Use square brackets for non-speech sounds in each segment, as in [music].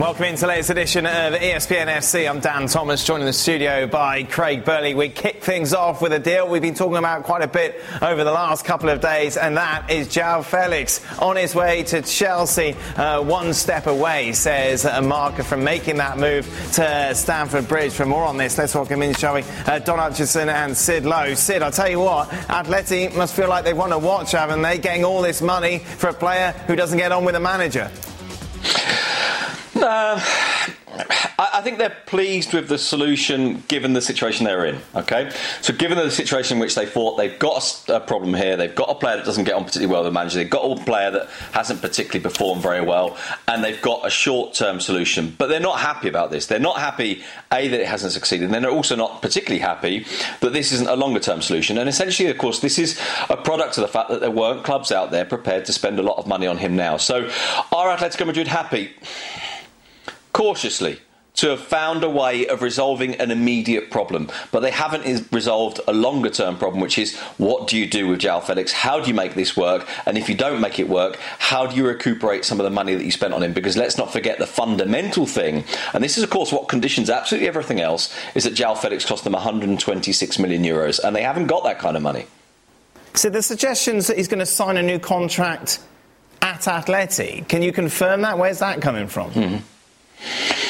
Welcome into the latest edition of ESPN FC. I'm Dan Thomas, joined in the studio by Craig Burley. We kick things off with a deal we've been talking about quite a bit over the last couple of days, and that is Joao Felix on his way to Chelsea, uh, one step away, says a Marca from making that move to Stamford Bridge. For more on this, let's welcome in, shall we? Uh, Don Hutchison and Sid Lowe. Sid, I'll tell you what, Atleti must feel like they want to watch, haven't they? Getting all this money for a player who doesn't get on with the manager. Uh, I think they're pleased with the solution given the situation they're in. Okay, so given the situation in which they thought they've got a problem here, they've got a player that doesn't get on particularly well with the manager, they've got a player that hasn't particularly performed very well, and they've got a short-term solution. But they're not happy about this. They're not happy a that it hasn't succeeded, and they're also not particularly happy that this isn't a longer-term solution. And essentially, of course, this is a product of the fact that there weren't clubs out there prepared to spend a lot of money on him now. So, are Atletico Madrid happy? Cautiously to have found a way of resolving an immediate problem, but they haven't resolved a longer term problem, which is what do you do with Joao Felix? How do you make this work? And if you don't make it work, how do you recuperate some of the money that you spent on him? Because let's not forget the fundamental thing, and this is, of course, what conditions absolutely everything else, is that Joao Felix cost them 126 million euros, and they haven't got that kind of money. So the suggestions that he's going to sign a new contract at Atleti, can you confirm that? Where's that coming from? Mm-hmm you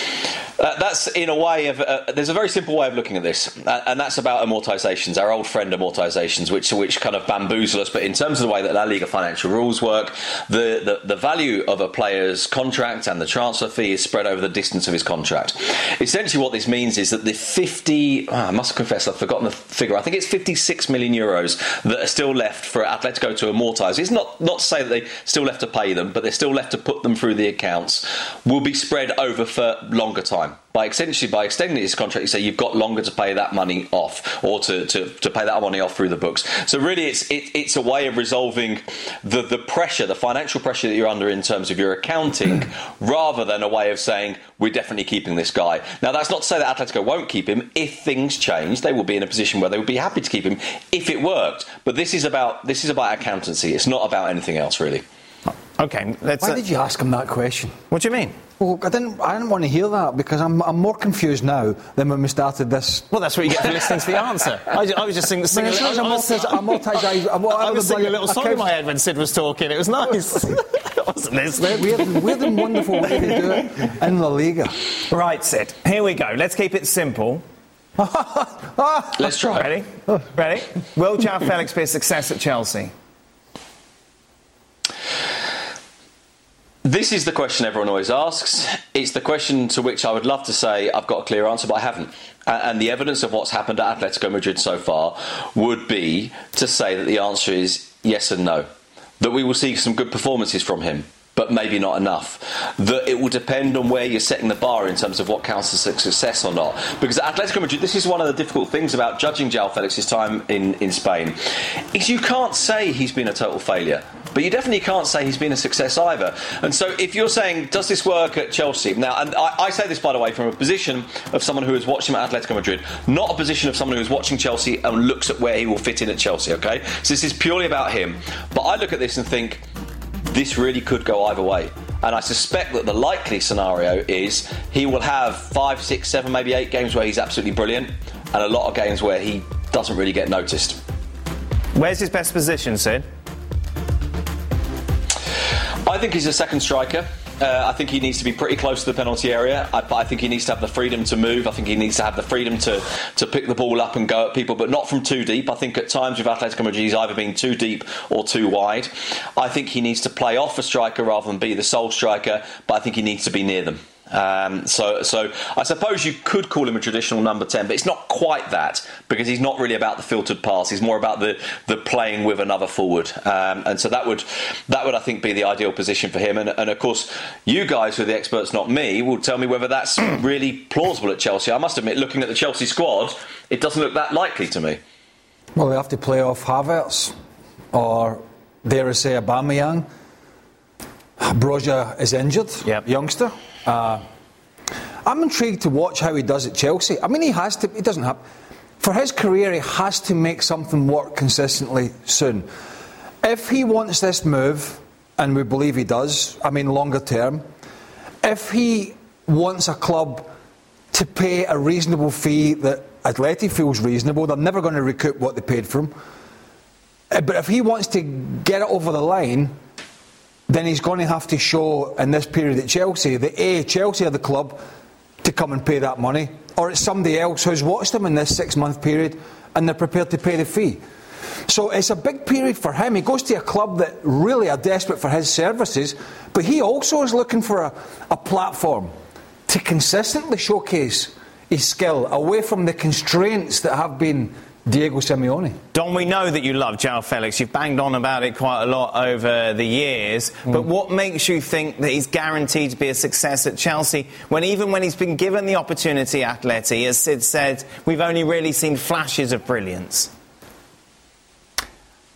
uh, that's in a way of uh, there's a very simple way of looking at this, uh, and that's about amortizations. Our old friend amortizations, which which kind of bamboozle us. But in terms of the way that La Liga financial rules work, the, the, the value of a player's contract and the transfer fee is spread over the distance of his contract. Essentially, what this means is that the 50, oh, I must confess, I've forgotten the figure. I think it's 56 million euros that are still left for Atletico to amortize. It's not not to say that they still left to pay them, but they're still left to put them through the accounts. Will be spread over for longer time time. By essentially by extending this contract, you say you've got longer to pay that money off, or to, to, to pay that money off through the books. So really, it's it, it's a way of resolving the the pressure, the financial pressure that you're under in terms of your accounting, [clears throat] rather than a way of saying we're definitely keeping this guy. Now, that's not to say that Atletico won't keep him. If things change, they will be in a position where they would be happy to keep him if it worked. But this is about this is about accountancy. It's not about anything else, really. Okay, let's. Why uh, did you ask him that question? What do you mean? Well, I didn't. I didn't want to hear that because I'm, I'm more confused now than when we started this. Well, that's what you get for listening to the answer. I, I was just singing. singing I, was, I, was, I was singing a little song in my head when Sid was talking. It was nice. [laughs] [laughs] I wasn't listening. Weird, weird and wonderful way to do it in La Liga. Right, Sid. Here we go. Let's keep it simple. [laughs] Let's try. Ready? Ready? Will Joao Felix be a success at Chelsea? This is the question everyone always asks. It's the question to which I would love to say I've got a clear answer, but I haven't. And the evidence of what's happened at Atletico Madrid so far would be to say that the answer is yes and no. That we will see some good performances from him but maybe not enough. That it will depend on where you're setting the bar in terms of what counts as success or not. Because Atletico Madrid, this is one of the difficult things about judging Joao Felix's time in, in Spain, is you can't say he's been a total failure. But you definitely can't say he's been a success either. And so, if you're saying, does this work at Chelsea? Now, and I, I say this, by the way, from a position of someone who has watched him at Atletico Madrid, not a position of someone who is watching Chelsea and looks at where he will fit in at Chelsea, okay? So, this is purely about him. But I look at this and think, this really could go either way. And I suspect that the likely scenario is he will have five, six, seven, maybe eight games where he's absolutely brilliant, and a lot of games where he doesn't really get noticed. Where's his best position, Sid? I think he's a second striker. Uh, I think he needs to be pretty close to the penalty area. I, I, think he needs to have the freedom to move. I think he needs to have the freedom to, to pick the ball up and go at people, but not from too deep. I think at times with Atletico Madrid, he's either been too deep or too wide. I think he needs to play off a striker rather than be the sole striker, but I think he needs to be near them. Um, so, so I suppose you could call him a traditional number ten, but it's not quite that because he's not really about the filtered pass. He's more about the the playing with another forward, um, and so that would that would I think be the ideal position for him. And, and, of course, you guys who are the experts, not me, will tell me whether that's [clears throat] really plausible at Chelsea. I must admit, looking at the Chelsea squad, it doesn't look that likely to me. Well, they have to play off Havertz or dare I say Aubameyang. Broja is injured, yep. youngster. Uh, I'm intrigued to watch how he does at Chelsea. I mean, he has to, he doesn't have, for his career, he has to make something work consistently soon. If he wants this move, and we believe he does, I mean, longer term, if he wants a club to pay a reasonable fee that Atleti feels reasonable. They're never going to recoup what they paid for him. Uh, but if he wants to get it over the line, then he's going to have to show in this period at Chelsea that A, Chelsea are the club to come and pay that money, or it's somebody else who's watched him in this six month period and they're prepared to pay the fee. So it's a big period for him. He goes to a club that really are desperate for his services, but he also is looking for a, a platform to consistently showcase his skill away from the constraints that have been Diego Simeone. Don, we know that you love João Felix. You've banged on about it quite a lot over the years. Mm. But what makes you think that he's guaranteed to be a success at Chelsea when even when he's been given the opportunity at Atleti, as Sid said, we've only really seen flashes of brilliance?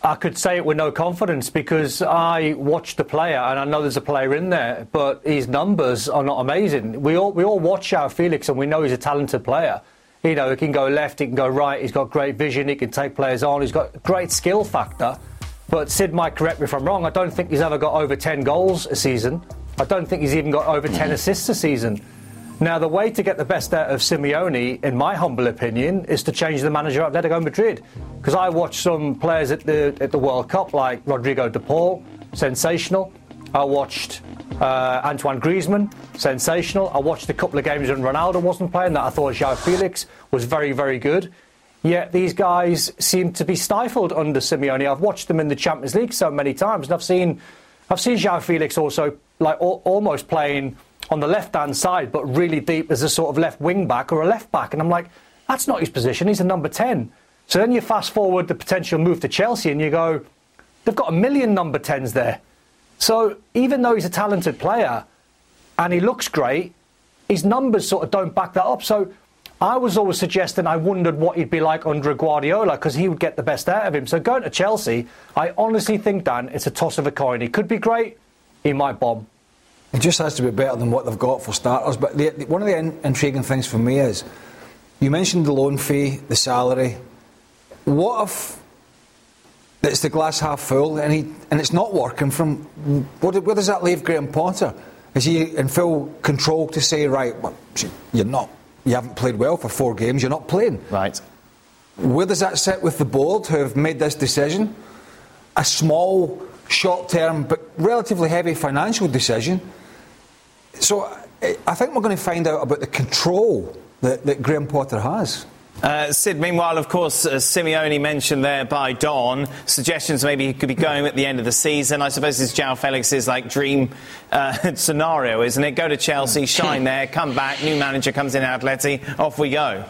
I could say it with no confidence because I watched the player and I know there's a player in there, but his numbers are not amazing. We all, we all watch João Felix and we know he's a talented player. You know, he can go left, he can go right, he's got great vision, he can take players on, he's got great skill factor. But Sid might correct me if I'm wrong, I don't think he's ever got over 10 goals a season. I don't think he's even got over 10 mm-hmm. assists a season. Now, the way to get the best out of Simeone, in my humble opinion, is to change the manager at Atletico Madrid. Because I watched some players at the at the World Cup, like Rodrigo de Paul, sensational. I watched uh, Antoine Griezmann, sensational. I watched a couple of games when Ronaldo wasn't playing that I thought João Felix was very, very good. Yet these guys seem to be stifled under Simeone. I've watched them in the Champions League so many times, and I've seen, I've seen João Felix also like al- almost playing on the left hand side, but really deep as a sort of left wing back or a left back. And I'm like, that's not his position. He's a number 10. So then you fast forward the potential move to Chelsea and you go, they've got a million number 10s there. So even though he's a talented player and he looks great, his numbers sort of don't back that up. So I was always suggesting I wondered what he'd be like under Guardiola because he would get the best out of him. So going to Chelsea, I honestly think, Dan, it's a toss of a coin. He could be great, he might bomb. It just has to be better than what they've got for starters. But the, the, one of the in, intriguing things for me is you mentioned the loan fee, the salary. What if it's the glass half full and, he, and it's not working from what, where does that leave Graham Potter? Is he in full control to say, right, well, you're not, you haven't played well for four games, you're not playing? Right. Where does that sit with the board who have made this decision? A small, short term, but relatively heavy financial decision so I think we're going to find out about the control that, that Graham Potter has. Uh, Sid, meanwhile, of course, uh, Simeone mentioned there by Don, suggestions maybe he could be going at the end of the season. I suppose this is João Felix's like dream uh, [laughs] scenario, isn't it? Go to Chelsea, shine there, come back, new manager comes in Atleti, off we go.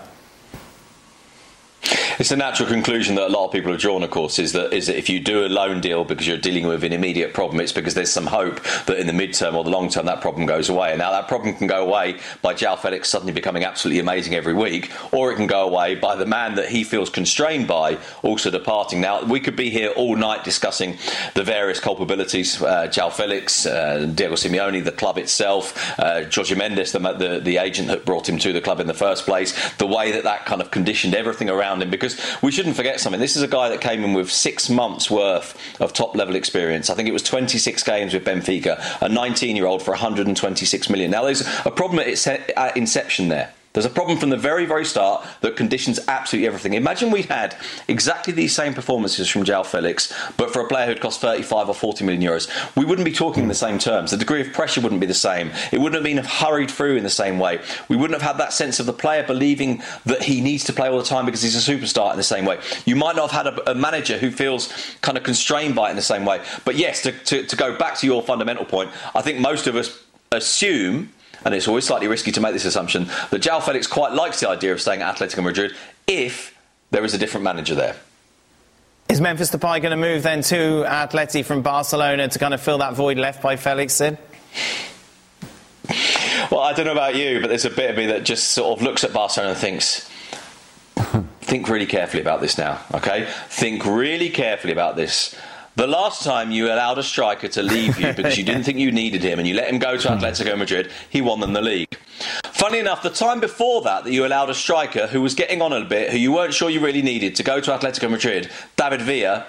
It's a natural conclusion that a lot of people have drawn, of course, is that is that if you do a loan deal because you're dealing with an immediate problem, it's because there's some hope that in the midterm or the long term that problem goes away. And now that problem can go away by João Felix suddenly becoming absolutely amazing every week, or it can go away by the man that he feels constrained by also departing. Now we could be here all night discussing the various culpabilities: uh, João Felix, uh, Diego Simeone, the club itself, uh, Jorge Mendes, the, the the agent that brought him to the club in the first place, the way that that kind of conditioned everything around him because because we shouldn't forget something. This is a guy that came in with six months' worth of top level experience. I think it was 26 games with Benfica, a 19 year old for 126 million. Now, there's a problem at inception there. There's a problem from the very, very start that conditions absolutely everything. Imagine we'd had exactly these same performances from João Felix, but for a player who'd cost 35 or 40 million euros. We wouldn't be talking in the same terms. The degree of pressure wouldn't be the same. It wouldn't have been hurried through in the same way. We wouldn't have had that sense of the player believing that he needs to play all the time because he's a superstar in the same way. You might not have had a, a manager who feels kind of constrained by it in the same way. But yes, to, to, to go back to your fundamental point, I think most of us assume and it's always slightly risky to make this assumption, that João Felix quite likes the idea of staying at Atletico Madrid if there is a different manager there. Is Memphis Depay going to move then to Atleti from Barcelona to kind of fill that void left by Felix Sid? Well, I don't know about you, but there's a bit of me that just sort of looks at Barcelona and thinks, think really carefully about this now, okay? Think really carefully about this. The last time you allowed a striker to leave you because you didn't think you needed him and you let him go to hmm. Atletico Madrid, he won them the league. Funny enough, the time before that, that you allowed a striker who was getting on a bit, who you weren't sure you really needed, to go to Atletico Madrid, David Villa,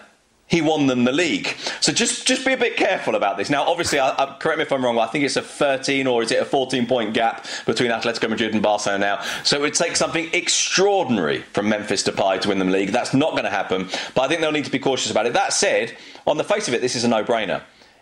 he won them the league. So just just be a bit careful about this. Now, obviously, I, I, correct me if I'm wrong. I think it's a 13 or is it a 14 point gap between Atletico Madrid and Barcelona now. So it would take something extraordinary from Memphis Depay to win them the league. That's not going to happen. But I think they'll need to be cautious about it. That said, on the face of it, this is a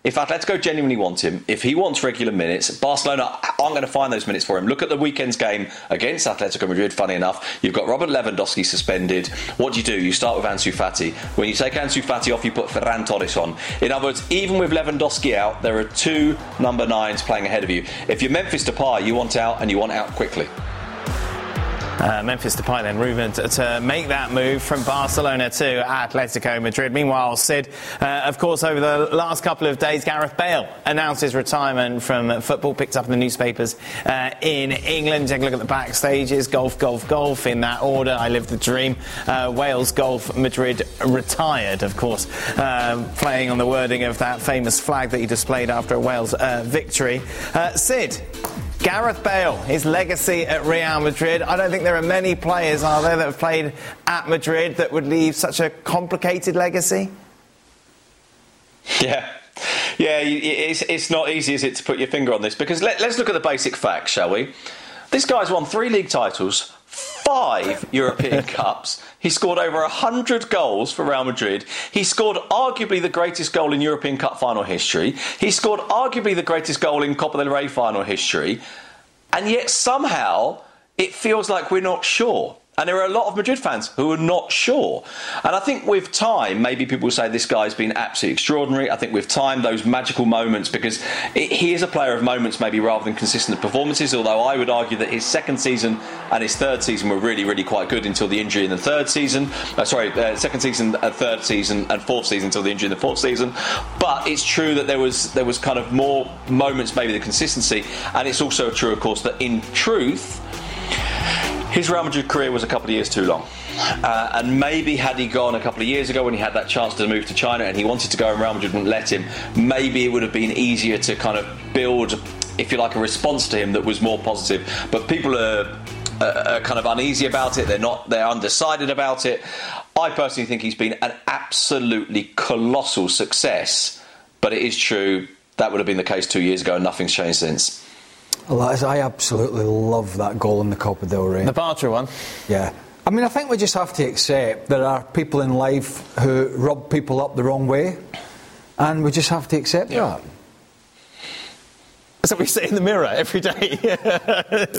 If Atletico genuinely want him, if he wants regular minutes, Barcelona aren't going to find those minutes for him. Look at the weekend's game against Atletico Madrid, funny enough. You've got Robert Lewandowski suspended. What do you do? You start with Ansu Fati. When you take Ansu Fati off, you put Ferran Torres on. In other words, even with Lewandowski out, there are two number nines playing ahead of you. If you're Memphis Depay, you want out and you want out quickly. Uh, Memphis Depay then rumored to, to make that move from Barcelona to Atletico Madrid. Meanwhile, Sid, uh, of course, over the last couple of days, Gareth Bale announced his retirement from football, picked up in the newspapers uh, in England. Take a look at the backstages golf, golf, golf in that order. I lived the dream. Uh, Wales golf, Madrid retired, of course, um, playing on the wording of that famous flag that he displayed after a Wales uh, victory. Uh, Sid, Gareth Bale, his legacy at Real Madrid. I don't think there are many players, are there, that have played at Madrid that would leave such a complicated legacy? Yeah. Yeah, it's, it's not easy, is it, to put your finger on this? Because let, let's look at the basic facts, shall we? This guy's won three league titles, five European [laughs] Cups. He scored over 100 goals for Real Madrid. He scored arguably the greatest goal in European Cup final history. He scored arguably the greatest goal in Copa del Rey final history. And yet somehow it feels like we're not sure. And there are a lot of Madrid fans who are not sure. And I think with time, maybe people say this guy's been absolutely extraordinary. I think with time, those magical moments, because it, he is a player of moments maybe rather than consistent performances, although I would argue that his second season and his third season were really, really quite good until the injury in the third season. Uh, sorry, uh, second season, uh, third season, and fourth season until the injury in the fourth season. But it's true that there was, there was kind of more moments, maybe the consistency. And it's also true, of course, that in truth, his Real Madrid career was a couple of years too long. Uh, and maybe had he gone a couple of years ago when he had that chance to move to China and he wanted to go and Real Madrid wouldn't let him, maybe it would have been easier to kind of build, if you like, a response to him that was more positive. But people are, are kind of uneasy about it. They're not. They're undecided about it. I personally think he's been an absolutely colossal success. But it is true that would have been the case two years ago, and nothing's changed since. I absolutely love that goal in the Copa del Rey. The Bartra one? Yeah. I mean, I think we just have to accept there are people in life who rub people up the wrong way, and we just have to accept yeah. that. That's what we say in the mirror every day. [laughs]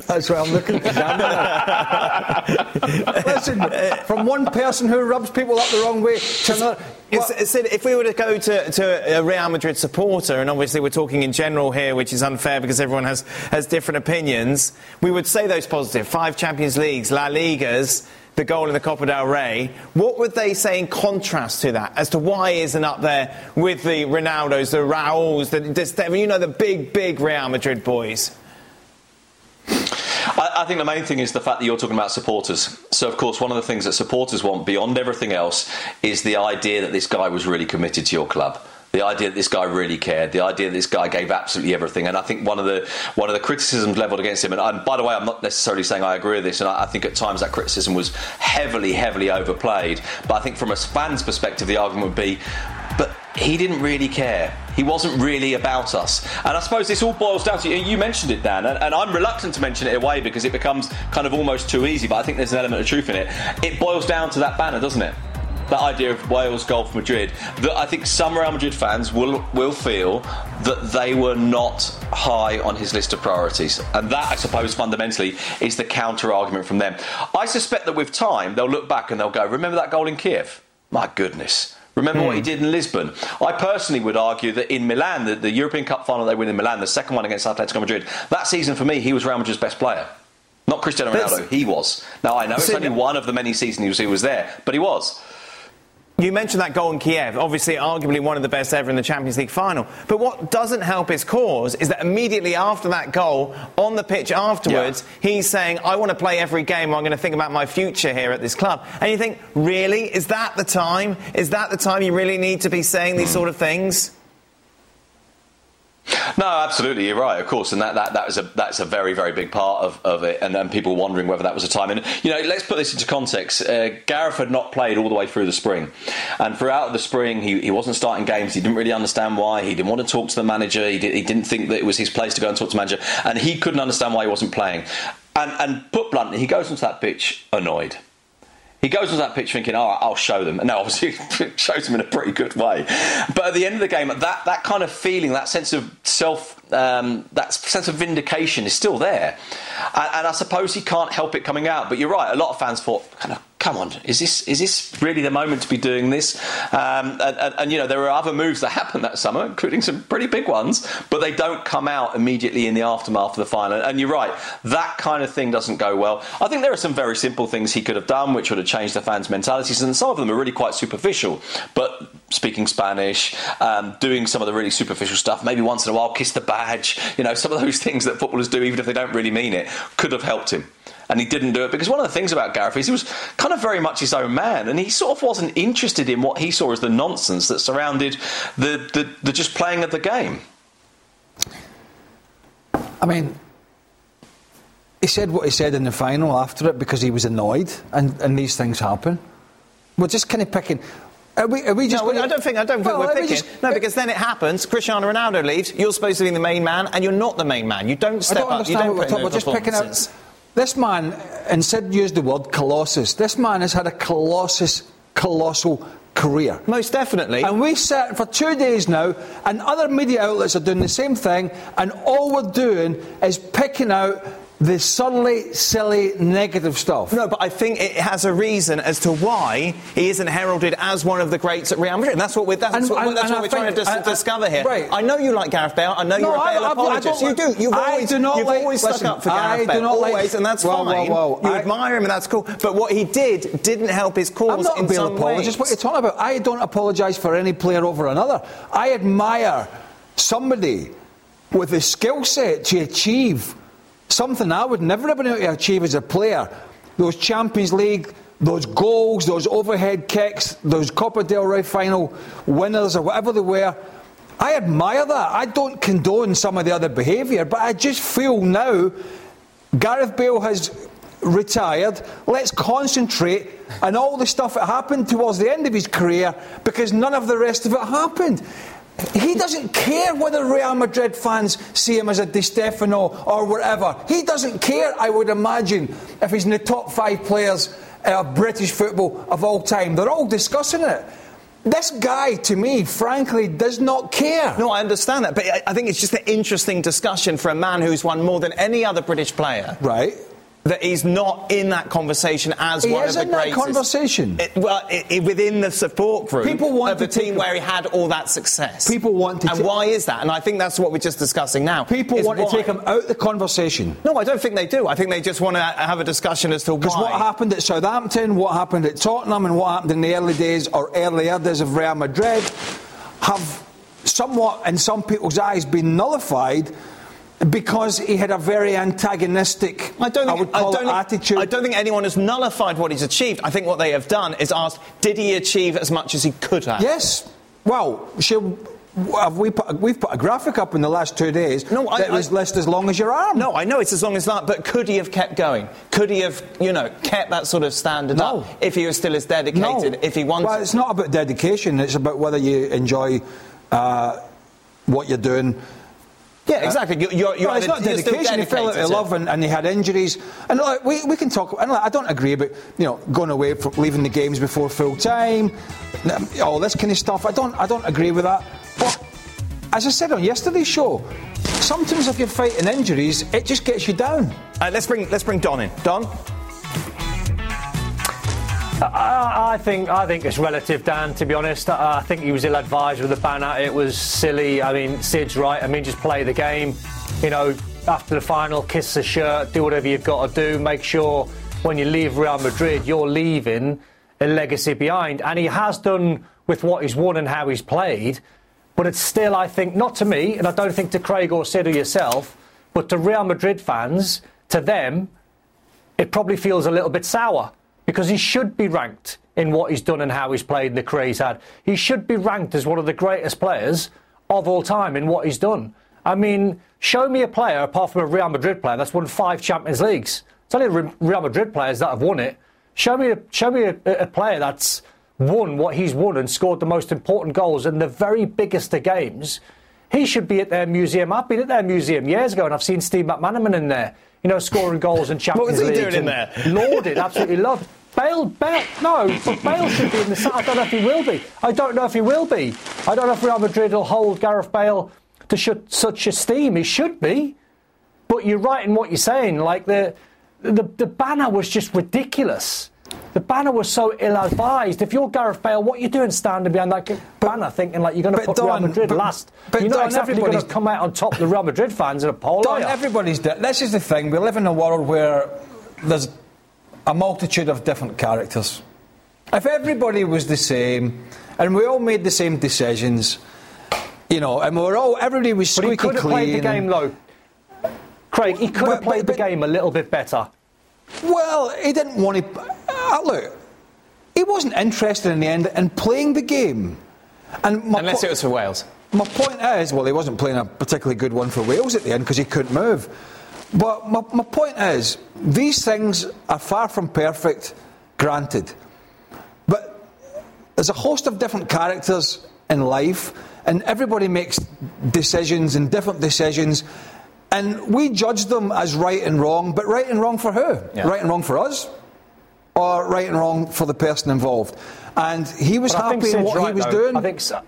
That's why I'm looking for [laughs] Listen, from one person who rubs people up the wrong way to another. if we were to go to, to, a Real Madrid supporter, and obviously we're talking in general here, which is unfair because everyone has, has different opinions, we would say those positive. Five Champions Leagues, La Ligas, the goal in the Copa del Rey. What would they say in contrast to that as to why isn't up there with the Ronaldos, the Rauls, the, the you know, the big, big Real Madrid boys? I think the main thing is the fact that you're talking about supporters. So, of course, one of the things that supporters want beyond everything else is the idea that this guy was really committed to your club the idea that this guy really cared, the idea that this guy gave absolutely everything. And I think one of the one of the criticisms levelled against him, and, by the way, I'm not necessarily saying I agree with this, and I, I, think at times that criticism was heavily, heavily overplayed. But I think from a fan's perspective, the argument would be, but he didn't really care. He wasn't really about us. And I suppose this all boils down to you mentioned it, Dan, and, I'm reluctant to mention it away because it becomes kind of almost too easy, but I think there's an element of truth in it. It boils down to that banner, doesn't it? That idea of Wales Golf Madrid that I think some Real Madrid fans will will feel that they were not high on his list of priorities, and that I suppose fundamentally is the counter argument from them. I suspect that with time they'll look back and they'll go, "Remember that goal in Kiev? My goodness." Remember what he hmm. did in Lisbon. I personally would argue that in Milan, the, the European Cup final they win in Milan, the second one against Atletico Madrid, that season for me, he was Real Madrid's best player. Not Cristiano Ronaldo, he was. Now I know it's only one of the many seasons he was there, but he was. You mentioned that goal in Kiev, obviously, arguably one of the best ever in the Champions League final. But what doesn't help his cause is that immediately after that goal, on the pitch afterwards, yeah. he's saying, I want to play every game, I'm going to think about my future here at this club. And you think, really? Is that the time? Is that the time you really need to be saying these hmm. sort of things? No, absolutely, you're right, of course, and that, that, that was a that's a very very big part of, of it, and, and people wondering whether that was a time. And you know, let's put this into context. Uh, Gareth had not played all the way through the spring, and throughout the spring, he, he wasn't starting games. He didn't really understand why. He didn't want to talk to the manager. He, did, he didn't think that it was his place to go and talk to the manager, and he couldn't understand why he wasn't playing. And, and put bluntly, he goes onto that pitch annoyed. He goes on that pitch thinking, "All right, I'll show them." And now, obviously, [laughs] shows them in a pretty good way. But at the end of the game, that that kind of feeling, that sense of self, um, that sense of vindication is still there. And, and I suppose he can't help it coming out. But you're right. A lot of fans thought, kind of, come on, is this is this really the moment to be doing this? Um, and, and, and, you know, there are other moves that happened that summer, including some pretty big ones, but they don't come out immediately in the aftermath of the final. And you're right, that kind of thing doesn't go well. I think there are some very simple things he could have done, which would have changed the fans' mentalities, and some of them are really quite superficial. But speaking Spanish, um, doing some of the really superficial stuff, maybe once in a while kiss the badge, you know, some of those [laughs] things that footballers do, even if they don't really mean it, could have helped him and he didn't do it because one of the things about Gareth is he was kind of very much his own man, and he sort of wasn't interested in what he saw as the nonsense that surrounded the, the, the just playing of the game. I mean, he said what he said in the final after it because he was annoyed, and, and these things happen. We're just kind of picking. Are we, are we just no, gonna, I don't think I don't well, think we're picking. Just, no, because then it happens. Cristiano Ronaldo leaves. You're supposed to be the main man, and you're not the main man. You don't step I don't up. You don't what we're talking. We're just picking out. This man, and Sid used the word colossus. This man has had a colossus, colossal career. Most definitely. And we sat for two days now, and other media outlets are doing the same thing, and all we're doing is picking out the suddenly silly negative stuff. No, but I think it has a reason as to why he isn't heralded as one of the greats at Real Madrid. And that's what we're, that's And- what, and- that's and what we're trying to dis- I- I- discover here. right. I know you like Gareth Bale. I know No, you're a Bale I- apologist. you do. You've I always, do not you've like- always listen, stuck up for I Gareth do Bale. not like- always, and that's Whoa, fine. whoa. You I- admire him, and that's cool. But what he did didn't help his cause I'm not in a Bale some apologist. What ways. you're talking about? I don't apologise for any player over another. I admire somebody with the skill set to achieve something I would never have been able to achieve as a player. Those Champions League, those goals, those overhead kicks, those Copa del Rey final winners or whatever they were. I admire that. I don't condone some of the other behaviour, but I just feel now Gareth Bale has retired. Let's concentrate on all the stuff that happened towards the end of his career because none of the rest of it happened. He doesn't care whether Real Madrid fans see him as a Di Stefano or whatever. He doesn't care, I would imagine, if he's in the top five players of British football of all time. They're all discussing it. This guy, to me, frankly, does not care. No, I understand that, but I- I think it's just an interesting discussion for a man who's won more than any other British player. Right? That he's not in that conversation as He one is of the in that greatest. conversation. It- well, it, it- within the support group People want of the team where he had all that success. People want to and ta- why is that? And I think that's what we're just discussing now. People want why. to take him out of the conversation. No, I don't think they do. I think they just want to have a discussion as to why. Because what happened at Southampton, what happened at Tottenham, and what happened in the early days or earlier days of Real Madrid have somewhat, in some people's eyes, been nullified because he had a very antagonistic, I don't think, would call don't it think, attitude. I don't think anyone has nullified what he's achieved. I think what they have done is asked, did he achieve as much as he could have? Yes. Well, shall, have we put, we've put a graphic up in the last two days No, I- that was I- list as long as your arm. No, I know it's as long as that, but could he have kept going? Could he have, you know, kept that sort of standard No. up if he was still as dedicated, if he wanted? Well, it's not about dedication. It's about whether you enjoy uh, what you're doing. Yeah, exactly. You're, you're, well, it's not dedication. He fell out of love and, and he had injuries. And like, we, we can talk. And like, I don't agree about you know going away from leaving the games before full time, all this kind of stuff. I don't I don't agree with that. But as I said on yesterday's show, sometimes if you're fighting injuries, it just gets you down. Uh, let's bring let's bring Don in. Don. I, I think I think it's relative, Dan. To be honest, I, I think he was ill-advised with the banner. It was silly. I mean, Sid's right. I mean, just play the game. You know, after the final, kiss the shirt, do whatever you've got to do. Make sure when you leave Real Madrid, you're leaving a legacy behind. And he has done with what he's won and how he's played. But it's still, I think, not to me, and I don't think to Craig or Sid or yourself, but to Real Madrid fans, to them, it probably feels a little bit sour because he should be ranked in what he's done and how he's played and the career he's had. He should be ranked as one of the greatest players of all time in what he's done. I mean, show me a player apart from a Real Madrid player that's won five Champions Leagues. It's only Real Madrid players that have won it. Show me, a, show me a, a player that's won what he's won and scored the most important goals in the very biggest of games. He should be at their museum. I've been at their museum years ago, and I've seen Steve McManaman in there. You know, scoring goals in Champions League. What was he doing in there? Lauded, absolutely loved. Bale, Bale, no, but Bale should be in the. Side. I don't know if he will be. I don't know if he will be. I don't know if Real Madrid will hold Gareth Bale to sh- such esteem. He should be. But you're right in what you're saying. Like the, the, the banner was just ridiculous. The banner was so ill-advised. If you're Gareth Bale, what are you doing standing behind that banner, thinking like you're going to put Don, Real Madrid but, last? But you're not Don, exactly going to come out on top of the Real Madrid fans in a poll. Don, everybody's. This is the thing. We live in a world where there's a multitude of different characters. If everybody was the same and we all made the same decisions, you know, and we were all everybody was squeaky but he could have played the game though. Craig, he could have played but, the game a little bit better. Well, he didn't want to. Uh, look, he wasn't interested in the end in playing the game. And Unless po- it was for Wales. My point is, well, he wasn't playing a particularly good one for Wales at the end because he couldn't move. But my, my point is, these things are far from perfect, granted. But there's a host of different characters in life, and everybody makes decisions and different decisions. And we judge them as right and wrong, but right and wrong for who? Yeah. Right and wrong for us? Or right and wrong for the person involved? And he was happy in what right, he was though. doing. I think so.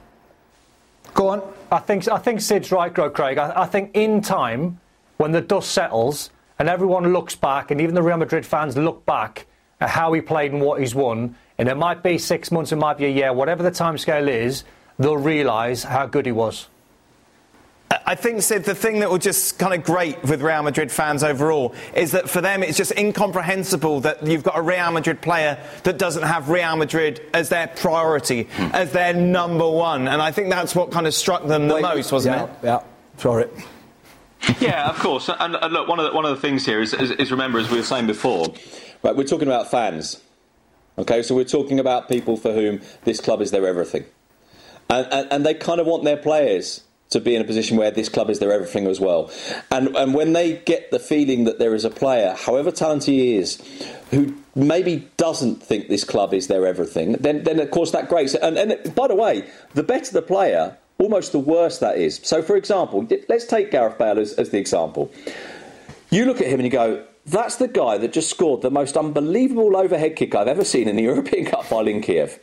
Go on. I think, I think Sid's right, Craig. I, I think in time, when the dust settles and everyone looks back, and even the Real Madrid fans look back at how he played and what he's won, and it might be six months, it might be a year, whatever the timescale is, they'll realise how good he was. I think, Sid, the thing that will just kind of great with Real Madrid fans overall is that for them it's just incomprehensible that you've got a Real Madrid player that doesn't have Real Madrid as their priority, hmm. as their number one. And I think that's what kind of struck them the Wait, most, wasn't yeah, it? Yeah, sorry yeah, of course. And, and, look, one of the, one of the things here is, is, is remember, as we were saying before, right? We're talking about fans. Okay, so we're talking about people for whom this club is their everything, and, and, and they kind of want their players to be in a position where this club is their everything as well. And and when they get the feeling that there is a player, however talented he is, who maybe doesn't think this club is their everything, then then of course that great. And, and by the way, the better the player, almost the worse that is. So, for example, let's take Gareth Bale as, as the example. You look at him and you go, that's the guy that just scored the most unbelievable overhead kick I've ever seen in the [laughs] European Cup final in Kiev.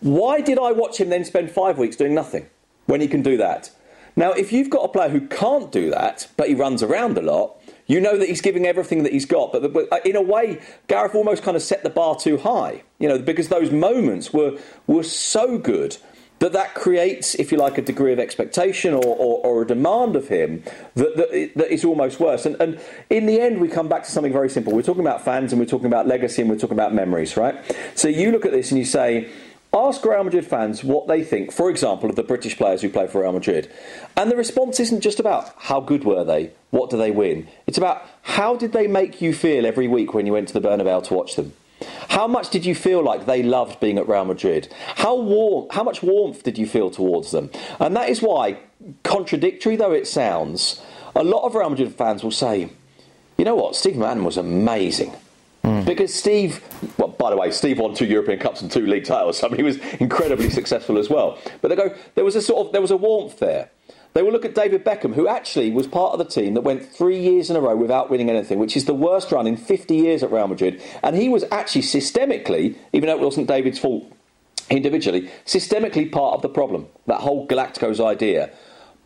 Why did I watch him then spend five weeks doing nothing when he can do that? Now, if you've got a player who can't do that, but he runs around a lot, you know that he's giving everything that he's got. But, uh, in a way, Gareth almost kind of set the bar too high, you know, because those moments were were so good that that creates, if you like, a degree of expectation or, or, or a demand of him that, that, that is almost worse. And, and in the end, we come back to something very simple. We're talking about fans and we're talking about legacy and we're talking about memories, right? So you look at this and you say, ask Real Madrid fans what they think, for example, of the British players who play for Real Madrid. And the response isn't just about how good were they, what do they win. It's about how did they make you feel every week when you went to the Bernabeu to watch them. How much did you feel like they loved being at Real Madrid? How warm, how much warmth did you feel towards them? And that is why, contradictory though it sounds, a lot of Real Madrid fans will say, you know what, Steve Mann was amazing. Because Steve, well, by the way, Steve won two European Cups and two league titles. [laughs] So I mean, he was incredibly successful as well. But they go, there was a sort of, there was a warmth there. They will look at David Beckham, who actually was part of the team that went three years in a row without winning anything, which is the worst run in 50 years at Real Madrid. And he was actually systemically, even though it wasn't David's fault individually, systemically part of the problem, that whole Galacticos idea.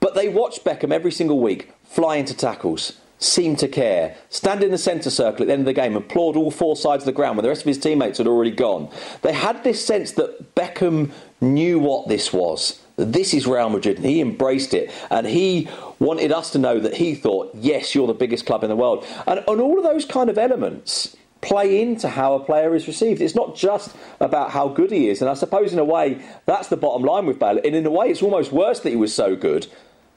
But they watched Beckham every single week fly into tackles, seem to care, stand in the centre circle at the end of the game, applaud all four sides of the ground when the rest of his teammates had already gone. They had this sense that Beckham knew what this was this is Real Madrid, and he embraced it, and he wanted us to know that he thought, yes, you're the biggest club in the world, and, and all of those kind of elements play into how a player is received. It's not just about how good he is, and I suppose in a way that's the bottom line with Bale. And in a way, it's almost worse that he was so good.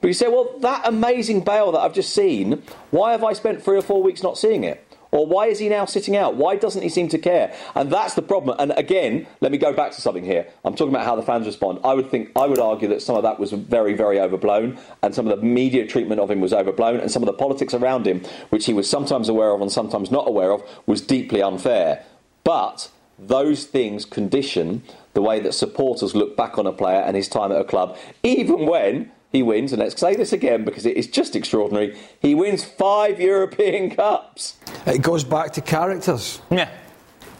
But you say, well, that amazing Bale that I've just seen, why have I spent three or four weeks not seeing it? Or why is he now sitting out? Why doesn't he seem to care? And that's the problem. And again, let me go back to something here. I'm talking about how the fans respond. I would think, I would argue that some of that was very, very overblown, and some of the media treatment of him was overblown, and some of the politics around him, which he was sometimes aware of and sometimes not aware of, was deeply unfair. But those things condition the way that supporters look back on a player and his time at a club, even when he wins, and let's say this again because it is just extraordinary, he wins five European Cups. It goes back to characters. Yeah.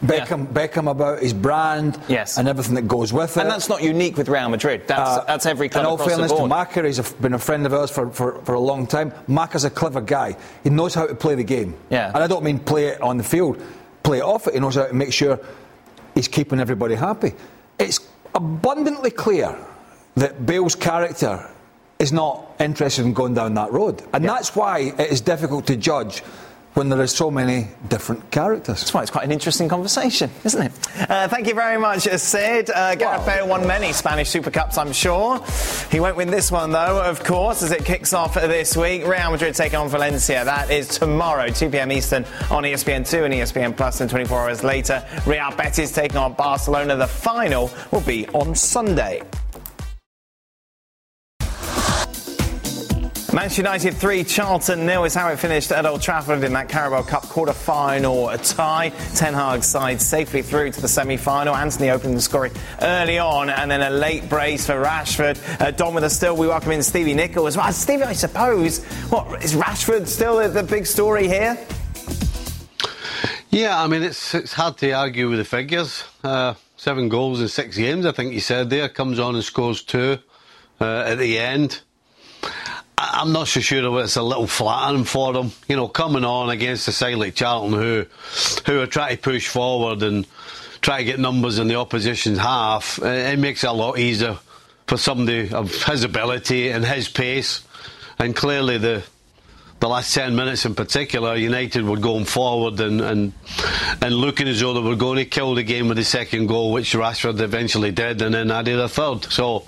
Beckham, Beckham about his brand Yes. and everything that goes with it. And that's not unique with Real Madrid. That's, Uh, that's every club In all across fairness the to board. Macca, he's a, been a friend of ours for, for, for a long time. Macca's a clever guy. He knows how to play the game. Yeah. And I don't mean play it on the field, play it off it. He knows how to make sure he's keeping everybody happy. It's abundantly clear that Bale's character is not interested in going down that road. And that's why it is difficult to judge when there are so many different characters. That's why it's quite an interesting conversation, isn't it? Uh, thank you very much, Sid. Uh, Gareth Bale won many Spanish Super Cups, I'm sure. He won't win this one, though, of course, as it kicks off this week. Real Madrid taking on Valencia. That is tomorrow, 2 p.m. Eastern on E ESPN2 and ESPN Plus, and 24 hours later, Real Betis taking on Barcelona. The final will be on Sunday. Manchester United 3, Charlton nil is how it finished at Old Trafford in that Carabao Cup quarter final a tie. Ten Hag's side safely through to the semi final. Antony opening the scoring early on and then a late brace for Rashford. Uh, Don with us still. We welcome in Stevie Nicol as well. Stevie, I suppose, what is Rashford still the, the big story here? Yeah, I mean, it's it's hard to argue with the figures. Uh, seven goals in six games, I think you said there. Comes on and scores two uh, at the end. I- I'm not so sure if it's a little flattering for them. You know, coming on against a side like Charlton who, who are trying to push forward and try to get numbers in the opposition's half, uh, it makes it a lot easier for somebody of his ability and his pace. And clearly the the last 10 minutes in particular, United were going forward and, and and looking as though they were going to kill the game with the second goal, which Rashford eventually did, and then added a third. So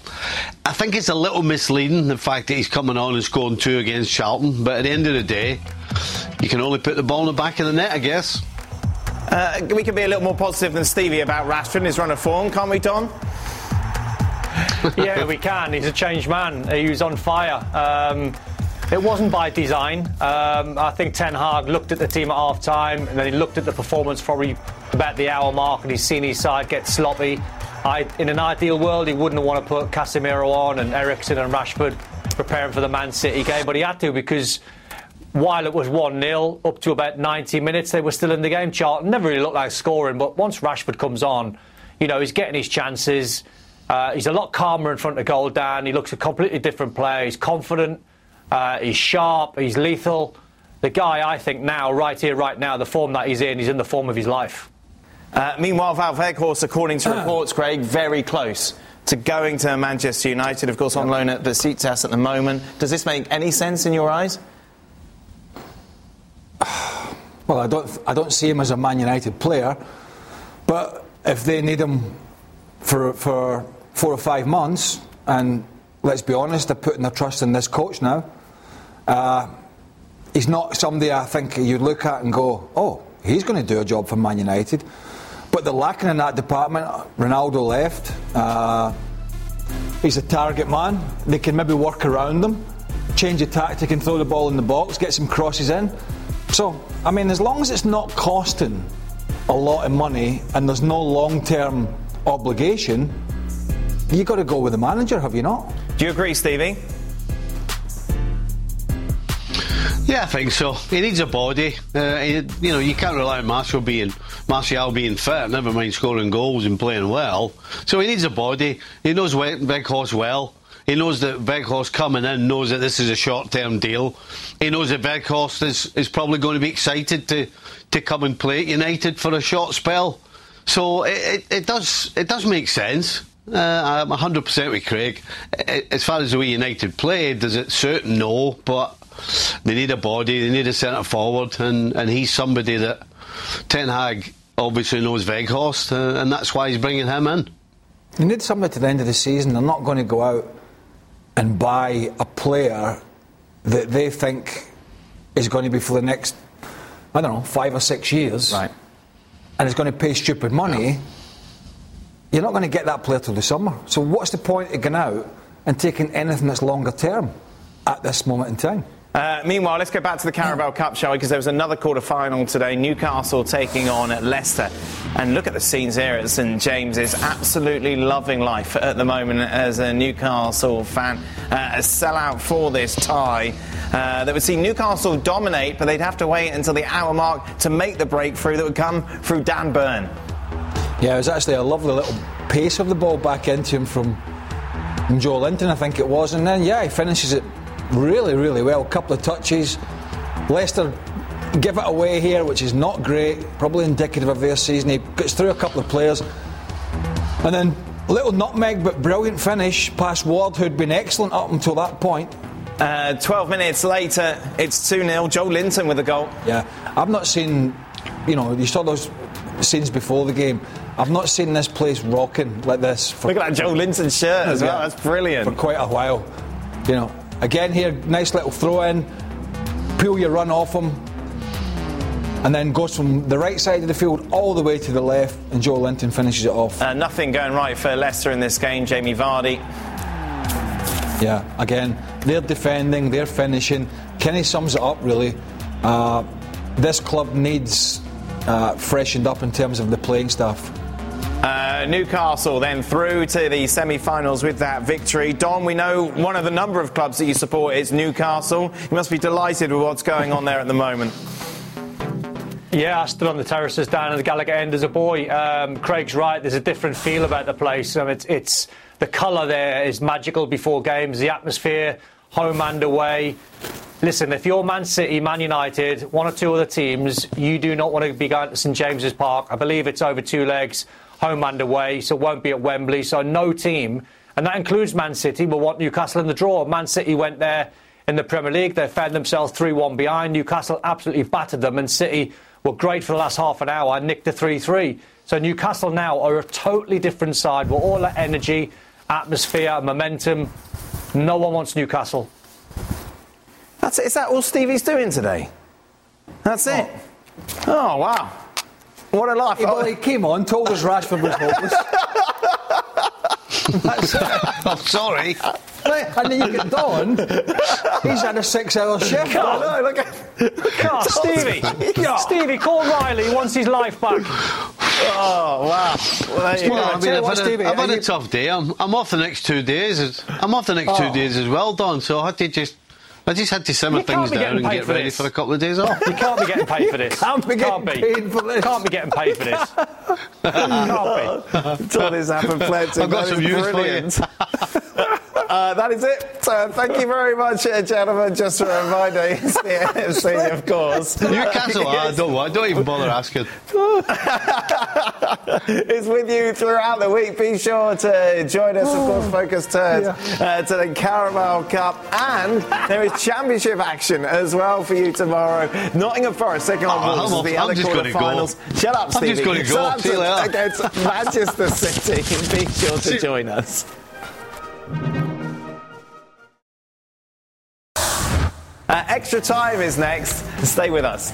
I think it's a little misleading, the fact that he's coming on and scoring two against Charlton, but at the end of the day, you can only put the ball in the back of the net, I guess. Uh, we can be a little more positive than Stevie about Rashford and his run of form, can't we, Don? [laughs] yeah, we can. He's a changed man. He was on fire. Um, it wasn't by design. Um, I think Ten Hag looked at the team at half time and then he looked at the performance probably about the hour mark and he's seen his side get sloppy. I, in an ideal world, he wouldn't want to put Casemiro on and Eriksen and Rashford preparing for the Man City game, but he had to because while it was 1 0, up to about 90 minutes, they were still in the game. Charlton never really looked like scoring, but once Rashford comes on, you know, he's getting his chances. Uh, he's a lot calmer in front of goal, Dan. He looks a completely different player. He's confident, uh, he's sharp, he's lethal. The guy, I think, now, right here, right now, the form that he's in, he's in the form of his life. Uh, meanwhile, Valverde, according to reports, Craig, very close to going to Manchester United, of course, on loan at Besiktas at the moment. Does this make any sense in your eyes? [sighs] Well, I don't, I don't see him as a Man United player, but if they need him for, for four or five months, and let's be honest, they're putting their trust in this coach now, uh, he's not somebody I think you'd look at and go, oh, he's going to do a job for Man United. But they're lacking in that department. Ronaldo left. Uh, he's a target man. They can maybe work around them, change the tactic and throw the ball in the box, get some crosses in. So, I mean, as long as it's not costing a lot of money and there's no long term obligation, you've got to go with the manager, have you not? Do you agree, Stevie? Yeah, I think so. He needs a body. Uh, he, you know, you can't rely on Martial being Martial being fit. Never mind scoring goals and playing well. So he needs a body. He knows We- Weghorst well. He knows that Weghorst coming in knows that this is a short-term deal. He knows that Weghorst is, is probably going to be excited to, to come and play at United for a short spell. So it, it, it does it does make sense. Uh, I'm 100% with Craig. As far as the way United played, does it certain? No, but they need a body, they need a centre forward, and, and he's somebody that Ten Hag obviously knows Weghorst, uh, and that's why he's bringing him in. You need somebody to the end of the season. They're not going to go out and buy a player that they think is going to be for the next I don't know, five or six years, Right. and is going to pay stupid money, you're not going to get that player till the summer. So what's the point of going out and taking anything that's longer term at this moment in time? Uh, meanwhile, let's go back to the Carabao Cup, shall we? Because there was another quarter final today. Newcastle taking on Leicester. And look at the scenes here at St James's. Absolutely loving life at the moment as a Newcastle fan. Uh, a sellout for this tie. Uh, that would see Newcastle dominate, but they'd have to wait until the hour mark to make the breakthrough that would come through Dan Burn. Yeah, it was actually a lovely little pace of the ball back into him from, Joelinton, I think it was. And then, yeah, he finishes it really, really well. A couple of touches. Leicester give it away here, which is not great, probably indicative of their season. He gets through a couple of players. And then, a little nutmeg, but brilliant finish past Ward, who'd been excellent up until that point. Uh, 12 minutes later, it's 2 0. Joelinton with a goal. Yeah, I've not seen, you know, you saw those scenes before the game. I've not seen this place rocking like this for Look at that Joelinton shirt as well. Yeah. That's brilliant. for quite a while. You know, again here, nice little throw in, peel your run off him, and then goes from the right side of the field all the way to the left, and Joelinton finishes it off. Uh, nothing going right for Leicester in this game. Jamie Vardy. Yeah, again, they're defending, they're finishing. Kenny sums it up really. Uh, this club needs uh, freshened up in terms of the playing staff. Uh, Newcastle then through to the semi-finals with that victory. Don, we know one of the number of clubs that you support is Newcastle. You must be delighted with what's going on there at the moment. Yeah, I stood on the terraces down at the Gallowgate end as a boy. Um, Craig's right. There's a different feel about the place. Um, it's, it's the colour there is magical before games. The atmosphere, home and away. Listen, if you're Man City, Man United, one or two other teams, you do not want to be going to St James's Park. I believe it's over two legs, home and away, so it won't be at Wembley. So no team, and that includes Man City, will want Newcastle in the draw. Man City went there in the Premier League. They found themselves 3 1 behind. Newcastle absolutely battered them, and City were great for the last half an hour and nicked the 3 3. So Newcastle now are a totally different side We're all that energy, atmosphere, momentum. No one wants Newcastle. That's it. Is that all Stevie's doing today? That's it. Oh, oh wow. What a life. Well, he came on, told us Rashford was hopeless. That's [laughs] it. I'm sorry. And then you get Don, he's had a six hour shift. No, look at. God, Stevie! Stevie, call Riley. He wants his life back. Oh, wow. Well, there you Well, go. I mean, I've what, had, a, Stevie, I've had are a tough day. I'm, I'm off the next two days. as- I'm off the next two Oh. days as well, Don. So I had to just, I just had to simmer You things down and get ready this. for a couple of days off. [laughs] You can't be getting paid for this. [laughs] Can't be getting Can't be. paid for this. Can't be getting paid for this. [laughs] can't be. Saw this happen plenty. I've got That some is news for you. brilliant. uh, that is it. So thank you very much, uh, gentlemen. Just a reminder, it's the NFC, of course. Newcastle, I Yes. don't, want- don't even bother asking. it's with you throughout the week. Be sure to join us, of course, Focus turns uh, to the Carabao Cup. And there is championship action as well for you tomorrow. Nottingham Forest taking on Oh, Wolves the other gonna go. Shut up, Stevie. I'm just gonna go. Shut up See you later. against Manchester City. [laughs] Be sure to join us. Uh, extra time is next. Stay with us.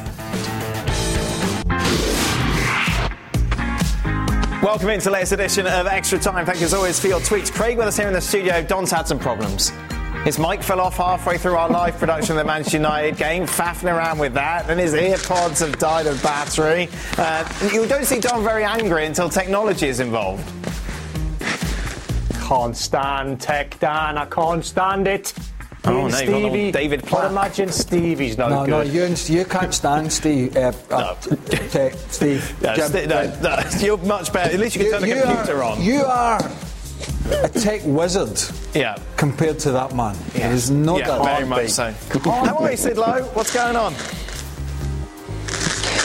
Welcome into the latest edition of Extra Time. Thank you as always for your tweets. Craig with us here in the studio. Don's had some problems. His mic fell off halfway through our live production of the Manchester United game, faffing around with that. Then his earpods have died of battery. Uh, you don't see Don very angry until technology is involved. Can't stand Tech Dan. I can't stand it. Oh, Me and no, you've got Stevie. David I'd Platt. imagine Stevie's no, No, no, good. you, you can't stand Steve. Uh, uh, te- Steve. [laughs] No, Jim, sti- no, no, you're much better. At least you can turn the computer are, on. You are a tech wizard yeah. compared to that man. There's no yeah, doubt. very much so. How are you, Sid Lowe? What's going on?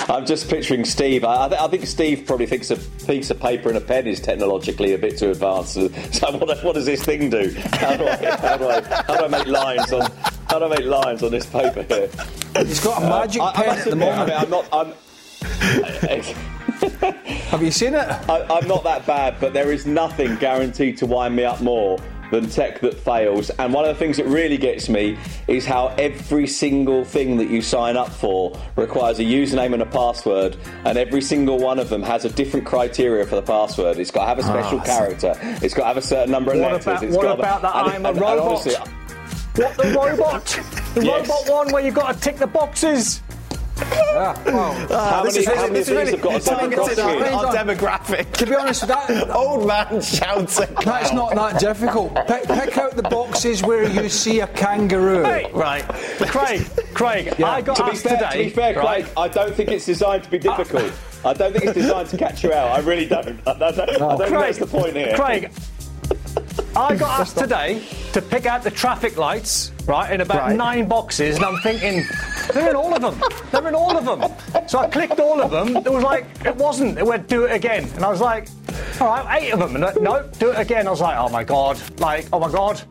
I'm just picturing Steve. I, I, th- I think Steve probably thinks a piece of paper and a pen is technologically a bit too advanced. [laughs] So what, what does this thing do? How do, I, how, do I, how do I make lines on? How do I make lines on this paper here? He's got a uh, magic I, I pen must at the admit, I moment. mean, I'm not. I'm, [laughs] [laughs] Have you seen it? I, I'm not that bad, but there is nothing guaranteed to wind me up more than tech that fails. And one of the things that really gets me is how every single thing that you sign up for requires a username and a password, and every single one of them has a different criteria for the password. It's got to have a ah, special character. It's got to have a certain number of What letters. about- It's what about that and- I'm a and- and robot? honestly, What the robot? [laughs] The Yes. robot one where you've got to tick the boxes. Yeah, well, how This many, is how many this is these really have got a something double that's our demographic. to be honest, with that [laughs] Old man shouting. that's not that difficult. Pick, pick out the boxes where you see a kangaroo. Hey, Right. Craig, Craig, I got To be asked fair, today. to be fair, right? Craig, I don't think it's designed to be difficult. Uh, I don't think it's designed to catch you out. I really don't. I don't, I don't think that's the point here. Craig, I got asked today to pick out the traffic lights, right, in about Right. nine boxes, and I'm thinking, they're in all of them. They're in all of them. So I clicked all of them. It was like, it wasn't. It went, do it again. And I was like, all right, eight of them. And I- no, do it again. I was like, oh my God. Like, oh my God.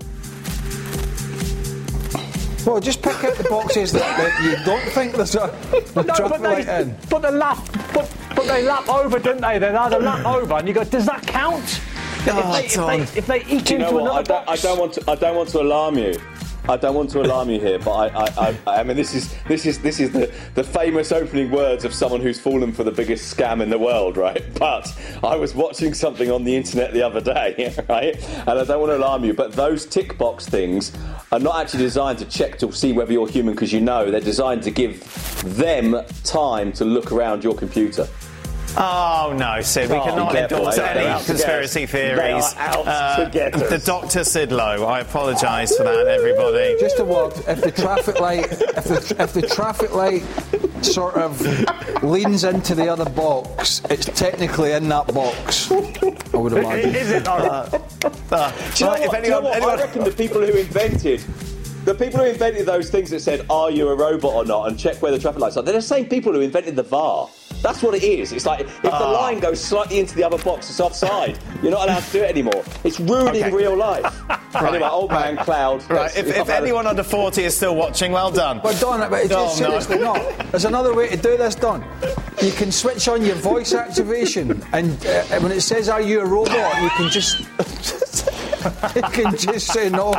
Well, just pick out the boxes that, that you don't think there's a, a No, traffic but light they, in. but they lap, but, but they lap over, didn't they? They either lap over, and you go, does that count? Oh, if, they, Tom. if, they, if they eat you know into what? I don't, I don't want to. I don't want to alarm you. I don't want to alarm you here, but I, I, I, I mean, this is this is this is the, the famous opening words of someone who's fallen for the biggest scam in the world, right? [laughs] But I was watching something on the internet the other day, [laughs] right? And I don't want to alarm you, but those tick box things are not actually designed to check to see whether you're human because you know they're designed to give them time to look around your computer. Oh no, Sid, we Oh, cannot endorse? Any conspiracy get us. They theories. are out to get us. the Dr. Sid Lowe, I apologise for that, everybody. Just a word. If the traffic light, if the if the traffic light sort of leans into the other box, it's technically in that box. I would imagine. is it? All Uh. Do you know Right, what? if Do you know what? anyone- I reckon the people who invented. The people who invented those things that said, "Are you a robot or not?" and check where the traffic lights are. They're the same people who invented the VAR. That's what it is. It's like if the Ah. line goes slightly into the other box, it's offside. You're not allowed to do it anymore. It's ruining Okay. real life. [laughs] Anyway, old man Cloud. Right, if, if anyone under 40 is still watching, well done. But Don, but it's Oh, just no. seriously not. There's another way to do this, Don. You can switch on your voice activation, and uh, when it says "Are you a robot?" you can just you [laughs] can just say no.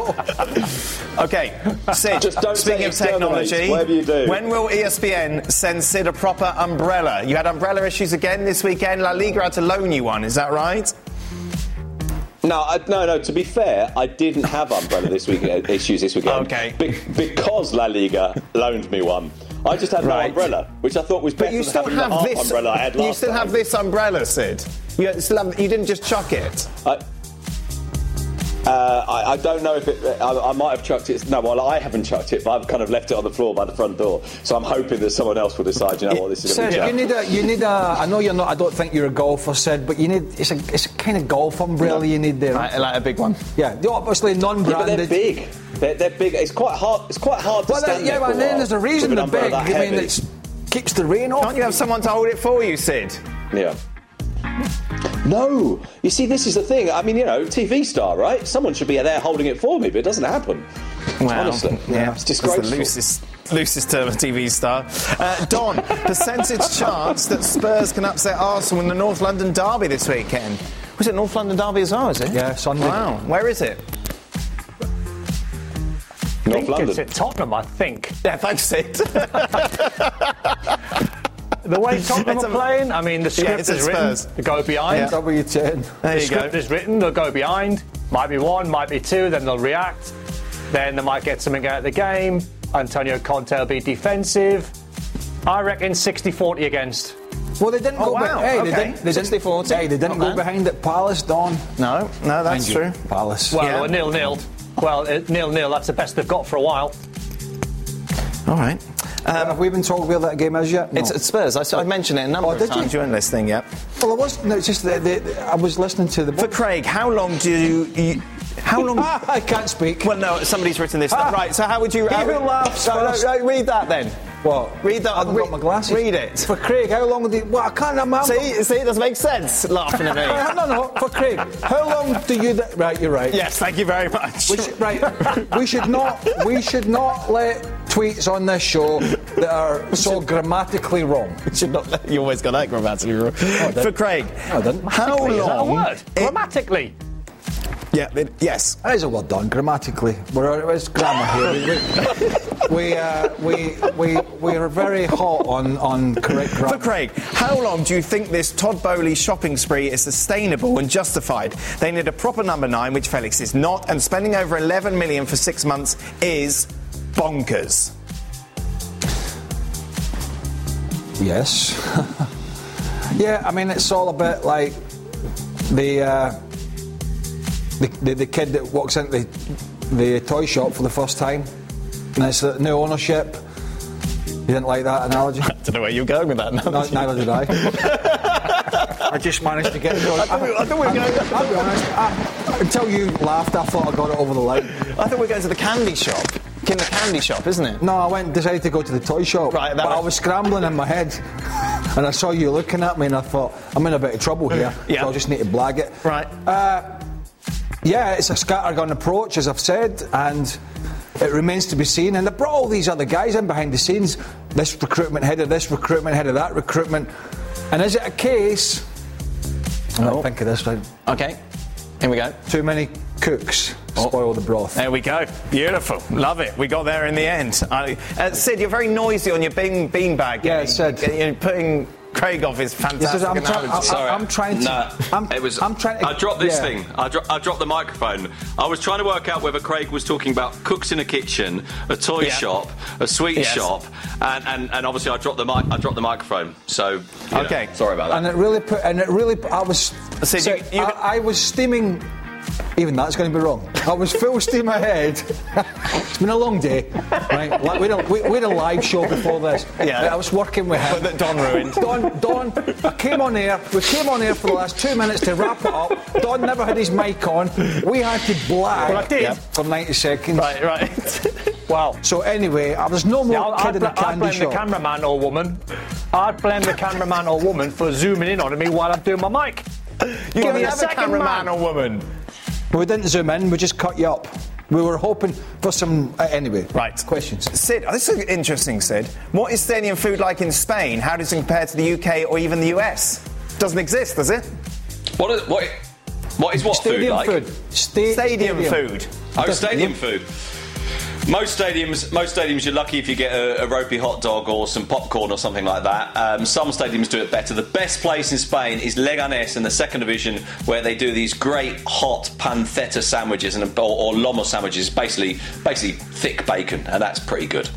Okay, Sid, Just don't speaking of technology, whatever you do. when will ESPN send Sid a proper umbrella? You had umbrella issues again this weekend. La Liga had to loan you one, is that right? No, I, no, no. To be fair, I didn't have umbrella this week uh, issues this weekend. Okay. Be- because La Liga loaned me one. I just had no Right. umbrella, which I thought was better But you than still having have half this. umbrella I had last you still time. have this umbrella, Sid. You still have. You didn't just chuck it. I, uh, I, I don't know if it. I, I might have chucked it. No, well, I haven't chucked it, but I've kind of left it on the floor by the front door. So I'm hoping that someone else will decide. You know what? This is going to Sid, be you need a, you need a. I know you're not. I don't think you're a golfer, Sid, but you need. It's a, it's a kind of golf umbrella you need there. Like, like a big one. Yeah, they're obviously Yeah, but non-branded. they're big. They're, they're big. It's quite hard. It's quite hard to Well, stand yeah, there for but then there's a reason with they're big. I mean, it keeps the rain off. Can't you have someone to hold it for you, Sid? Yeah. No, you see, this is the thing. I mean, you know, TV star, right? Someone should be there holding it for me, but it doesn't happen. Honestly, yeah, it's That's disgraceful. the loosest, loosest term of TV star. Uh, Don, [laughs] percentage chance that Spurs can upset Arsenal in the North London derby this weekend. Was it North London derby as well? Is it? Yeah, Sunday. Wow. Where is it? I North think London. it's at Tottenham, I think. Yeah, thanks, Sid. [laughs] [laughs] The way Tottenham It's are a- playing, I mean, the script it's at is written Spurs. to go behind. Yeah. W10. there The you go. script is written, they'll go behind. Might be one, might be two, then they'll react. Then they might get something out of the game. Antonio Conte will be defensive. I reckon 60 40 against. Well, they didn't Oh, go. wow, Hey, okay. they didn't. They didn't 60-40. Hey, they didn't Not go bad. behind at Palace, Don. No, no, that's true. Palace. Well, Yeah. nil nil. Well, uh, nil nil, that's the best they've got for a while. All right. Have we been told where that game is yet? No. It's at Spurs. I, I mentioned it a number Oh, of did you? times. You weren't listening yet. well, it was. No, it's just that the, I was listening to the. For Craig, how long do you. you how long. [laughs] I can't speak. Well, no, somebody's written this. Ah. right, so how would you. How who laughs No, no, no, read that then. What? Read that. I haven't got my glasses. read it. For Craig, how long did? Well, I can't. I'm, I'm See, see, it doesn't make sense laughing at me. no, [laughs] no. no. For Craig, how long do you? Th- right, you're right. yes, thank you very much. We should, right. we should not. We should not let tweets on this show that are so grammatically wrong. should not. You always got that grammatically wrong. I didn't. For Craig, I didn't. how Is that a word? it- Grammatically. Yeah, it, yes. That is a well done grammatically. We're it's grammar here. We we, uh, we we we are very hot on on correct For grammar. Craig, how long do you think this Todd Boehly shopping spree is sustainable and justified? They need a proper number nine, which Felix is not, and spending over 11 million for six months is bonkers. Yes. [laughs] yeah, I mean it's all a bit like the uh, the, the the kid that walks into the, the toy shop for the first time, and it's the new ownership. You didn't like that analogy? [laughs] I don't know where you're going with that. No, neither did I. [laughs] I just managed to get it. I thought we- I thought we were going- I'll be honest. I, until you laughed, I thought I got it over the line. I thought we were going to the candy shop. In the candy shop, isn't it? No, I went decided to go to the toy shop. Right, that but I was- was scrambling in my head, and I saw you looking at me, and I thought I'm in a bit of trouble here. Yeah. So I just need to blag it. Right. Uh, yeah, it's a scattergun approach, as I've said, and it remains to be seen. And they brought all these other guys in behind the scenes. This recruitment head of this recruitment head of that recruitment. And is it a case? I don't think of this right. Okay, here we go. Too many cooks spoil the broth. There we go. Beautiful. Love it. We got there in the end. I, uh, Sid, you're very noisy on your bean beanbag. Yeah. Sid. You're putting Craig off his fantastic This I'm try- analogy. I- Sorry. I'm trying to- Nah, I'm- it was. I'm trying to- I dropped this yeah. thing. I, dro- I dropped the microphone. I was trying to work out whether Craig was talking about cooks in a kitchen, a toy Yeah. shop, a sweet Yes. shop, and, and, and obviously I dropped the mic. I dropped the microphone. So you know, Okay. sorry about that. And it really put, and it really, I was, So so you- you- I, I was steaming. Even that's going to be wrong. I was full steam ahead. [laughs] it's been a long day, right? Like, we, had a, we, we had a live show before this. Yeah. Right, I was working with him. But that Don ruined. Don, Don, I came on air. We came on air for the last two minutes to wrap it up. Don never had his mic on. We had to blag Well, I did. For 90 seconds. Right, right. [laughs] Wow. So anyway, I was no more Yeah, I'd, kid I'd, in a bl- I'd blame shop. the cameraman or woman. I'd blame the cameraman or woman for zooming in on me while I'm doing my mic. You Give me a second, cameraman man. or woman. We didn't zoom in. We just cut you up. We were hoping for some. Uh, anyway, Right. Questions. Sid, oh, this is interesting, Sid. What is stadium food like in Spain? How does it compare to the UK or even the US? Doesn't exist, does it? what, is, what, what is what food Stadium like? food. Sta- Stadium, food. Oh, stadium food. Most stadiums, most stadiums, you're lucky if you get a, a ropey hot dog or some popcorn or something like that. Um, some stadiums do it better. The best place in Spain is Leganés in the second division, where they do these great hot pancetta sandwiches and or, or lomo sandwiches, basically, basically thick bacon, and that's pretty good.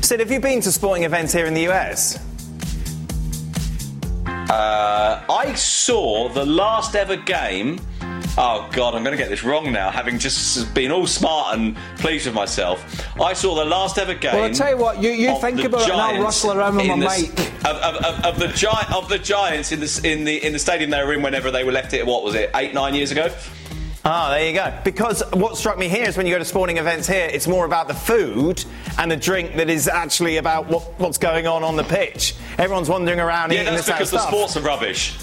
Sid, have you been to sporting events here in the US? Uh, I saw the last ever game. Oh God, I'm going to get this wrong now. Having just been all smart and pleased with myself, I saw the last ever game. Well, I'll tell you what, you- you think the about it and I'll Giants around with my the s- mic. Of, of, of, of the giant of the Giants in the in the in the stadium they were in whenever they were left it. What was it? Eight nine years ago. Ah, there you go. Because what struck me here is when you go to sporting events here, it's more about the food and the drink that is actually about what, what's going on on the pitch. Everyone's wandering around Yeah, eating that's because the sports are rubbish.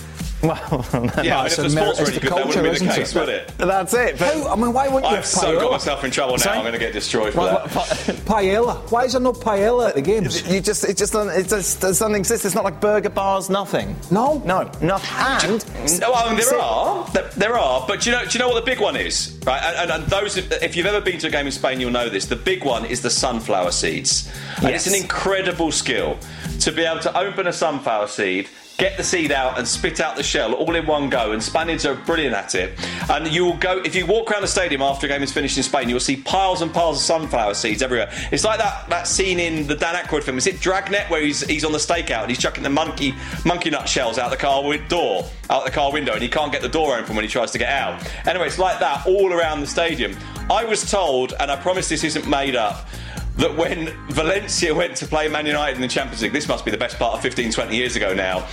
Stuff. Well, [laughs] Yeah, if it's the a sports mer- were it's any the good, that wouldn't culture, be the case, it? would it? that's it. But How, I mean, why wouldn't you I've have so got myself in trouble now. Sorry? I'm going to get destroyed for What- that. what- pa- paella. Why is there no paella at the games? you just, it just, doesn't, it just it doesn't exist. It's not like burger bars, nothing. No? No, no. And No, I mean, there Sid- are, there, there are, but do you know, do you know what the big one is, right? And, and, and those, if you've ever been to a game in Spain, you'll know this. The big one is the sunflower seeds, and Yes. it's an incredible skill to be able to open a sunflower seed. Get the seed out and spit out the shell all in one go, and Spaniards are brilliant at it. And you will go if you walk around the stadium after a game is finished in Spain, you will see piles and piles of sunflower seeds everywhere. It's like that, that scene in the Dan Aykroyd film. Is it Dragnet where he's he's on the stakeout and he's chucking the monkey monkey nut shells out the car door, out the car window, and he can't get the door open when he tries to get out. Anyway, it's like that all around the stadium. I was told, and I promise this isn't made up that when Valencia went to play Man United in the Champions League, this must be the best part of 15, 20 years ago now,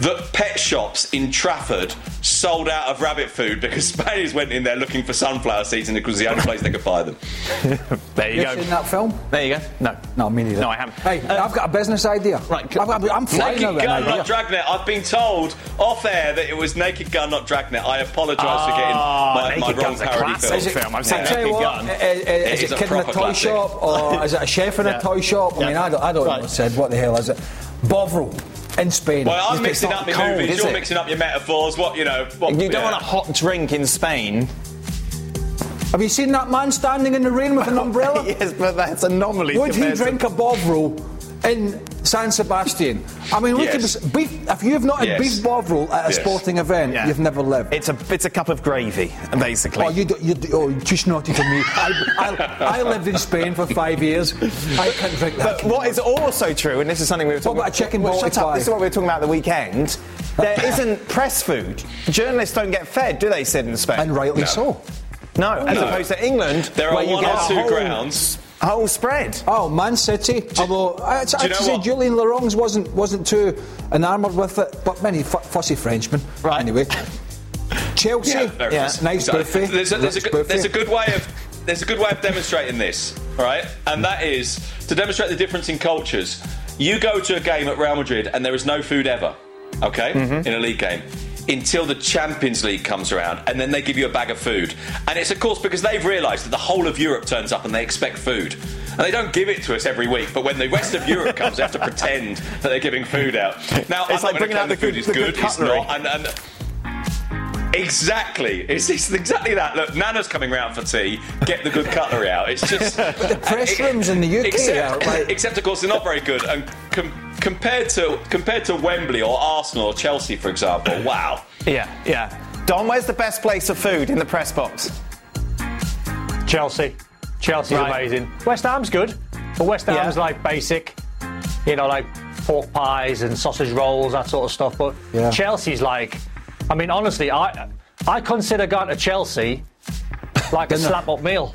that pet shops in Trafford sold out of rabbit food because [laughs] Spaniards went in there looking for sunflower seeds and it was the only place they could buy them. [laughs] there you You go. seen that film? There you go. No, No, me neither. No, I haven't. Hey, Uh, I've got a business idea. Right, I've got, I'm flying Naked over an Gun, idea. not Dragnet. I've been told off air that it was Naked Gun, not Dragnet. I apologise for getting Ah, my, my Naked wrong Gun's a parody classic film. Is it- film. I've I seen tell you Naked what, Gun. i- i- Is, It it is a kid in a toy classic. shop or [laughs] is it a chef in Yeah. a toy shop? I mean, I don't, I don't Right. know. Said what the hell is it? Bovril in Spain. Well, I'm mixing up my cold, movies. You're it? mixing up your metaphors. What you know? What, You don't yeah. want a hot drink in Spain. Have you seen that man standing in the rain with an [laughs] umbrella? yes, but that's anomaly. Would he compared to- drink a Bovril in San Sebastian? I mean, look Yes. at this. Beef, if you've not had Yes. beef Bovril at a Yes. sporting event, Yeah. you've never lived. It's a it's a cup of gravy, basically. Oh, you, do, you do, oh, you're too snotty for me. I, I, I lived in Spain for five years. I can't drink that. But what is also true, and this is something we were talking about a chicken well, shut up. This is what we were talking about the weekend. There [laughs] isn't press food. Journalists don't get fed, do they, Sid in Spain? and rightly so. no, as No. opposed to England, There are where you one get or two whole, grounds. Whole spread. Oh, Man City. Although I, I'd do know say what? Julien Laurens wasn't wasn't too enamoured with it, but many f- fussy Frenchmen. Right. Anyway, [laughs] Chelsea. Yeah. nice. Nice buffet. There's a, there's, a good, there's a good way of there's a good way of demonstrating this, right? And that is to demonstrate the difference in cultures. You go to a game at Real Madrid and there is no food ever, okay, Mm-hmm. in a league game. Until the Champions League comes around, and then they give you a bag of food. And it's, of course, because they've realised that the whole of Europe turns up and they expect food. And they don't give it to us every week, but when the rest of Europe [laughs] comes, they have to pretend that they're giving food out. Now, It's I'm like bringing out the food good- is the good good, it's not. And, and Exactly. It's, it's exactly that. Look, Nana's coming round for tea. Get the good cutlery out. It's just [laughs] the press rooms in the UK Except, are like- [laughs] except of course, they're not very good. And com- compared to compared to Wembley or Arsenal or Chelsea, for example, wow. [coughs] Yeah, yeah. Don, where's the best place for food in the press box? Chelsea. Chelsea's Right. amazing. West Ham's good, but West Ham's Yeah. like basic, you know, like pork pies and sausage rolls, that sort of stuff. But Yeah. Chelsea's like, I mean, honestly, I I consider going to Chelsea like a slap up meal.